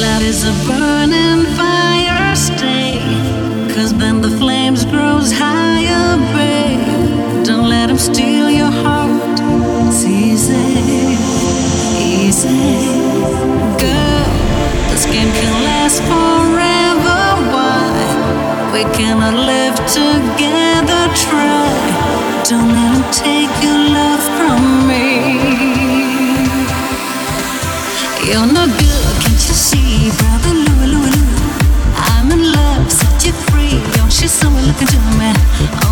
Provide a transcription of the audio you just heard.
Love is a burning fire, stay. Cause then the flames grows higher, babe. Don't let them steal your heart. It's easy, easy. Girl, this game can last forever. Why? We cannot live together, try. Don't let them take your love from me. You're not good. I'm in love, such a freak. Don't you so looking to me?